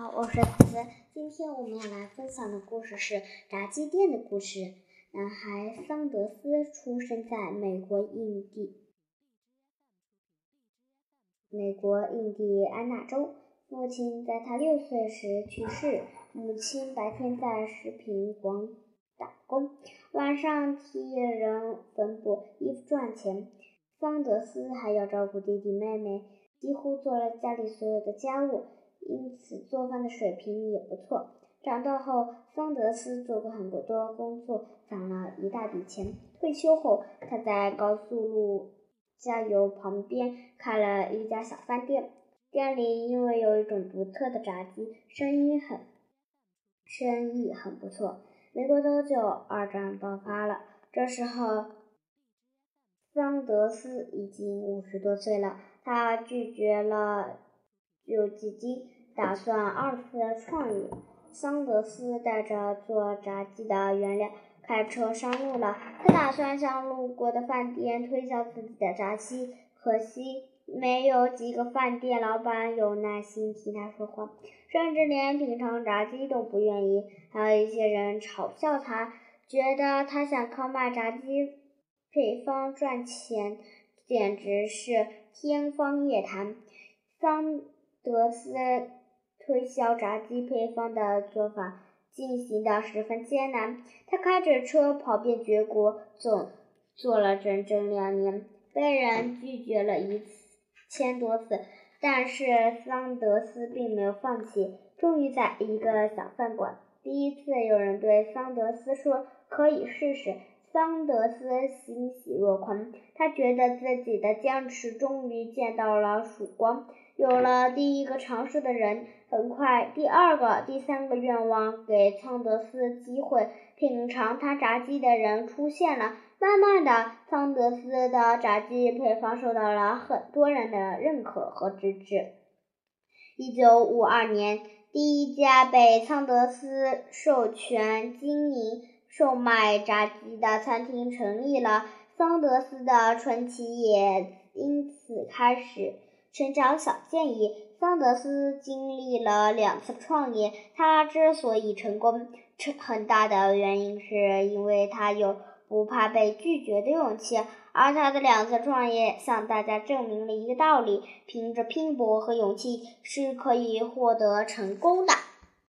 好，我是思思。今天我们要来分享的故事是炸鸡店的故事。男孩桑德斯出生在美国印第美国印第安纳州，父亲在他六岁时去世，母亲白天在食品馆打工，晚上替人缝补衣服赚钱。桑德斯还要照顾弟弟妹妹，几乎做了家里所有的家务。因此，做饭的水平也不错。长大后，桑德斯做过很多工作，攒了一大笔钱。退休后，他在高速路加油旁边开了一家小饭店。店里因为有一种独特的炸鸡，生意很生意很不错。没过多久，二战爆发了。这时候，桑德斯已经五十多岁了。他拒绝了。救济金，打算二次创业。桑德斯带着做炸鸡的原料开车上路了。他打算向路过的饭店推销自己的炸鸡，可惜没有几个饭店老板有耐心听他说话，甚至连品尝炸鸡都不愿意。还有一些人嘲笑他，觉得他想靠卖炸鸡配方赚钱，简直是天方夜谭。桑。德斯推销炸鸡配方的做法进行的十分艰难。他开着车跑遍全国，总做了整整两年，被人拒绝了一千多次。但是桑德斯并没有放弃。终于在一个小饭馆，第一次有人对桑德斯说：“可以试试。”桑德斯欣喜若狂，他觉得自己的坚持终于见到了曙光。有了第一个尝试的人，很快第二个、第三个愿望给桑德斯机会品尝他炸鸡的人出现了。慢慢的，桑德斯的炸鸡配方受到了很多人的认可和支持。一九五二年，第一家被桑德斯授权经营。售卖炸鸡的餐厅成立了，桑德斯的传奇也因此开始成长小建议。桑德斯经历了两次创业，他之所以成功，成很大的原因是因为他有不怕被拒绝的勇气。而他的两次创业向大家证明了一个道理：凭着拼搏和勇气是可以获得成功的。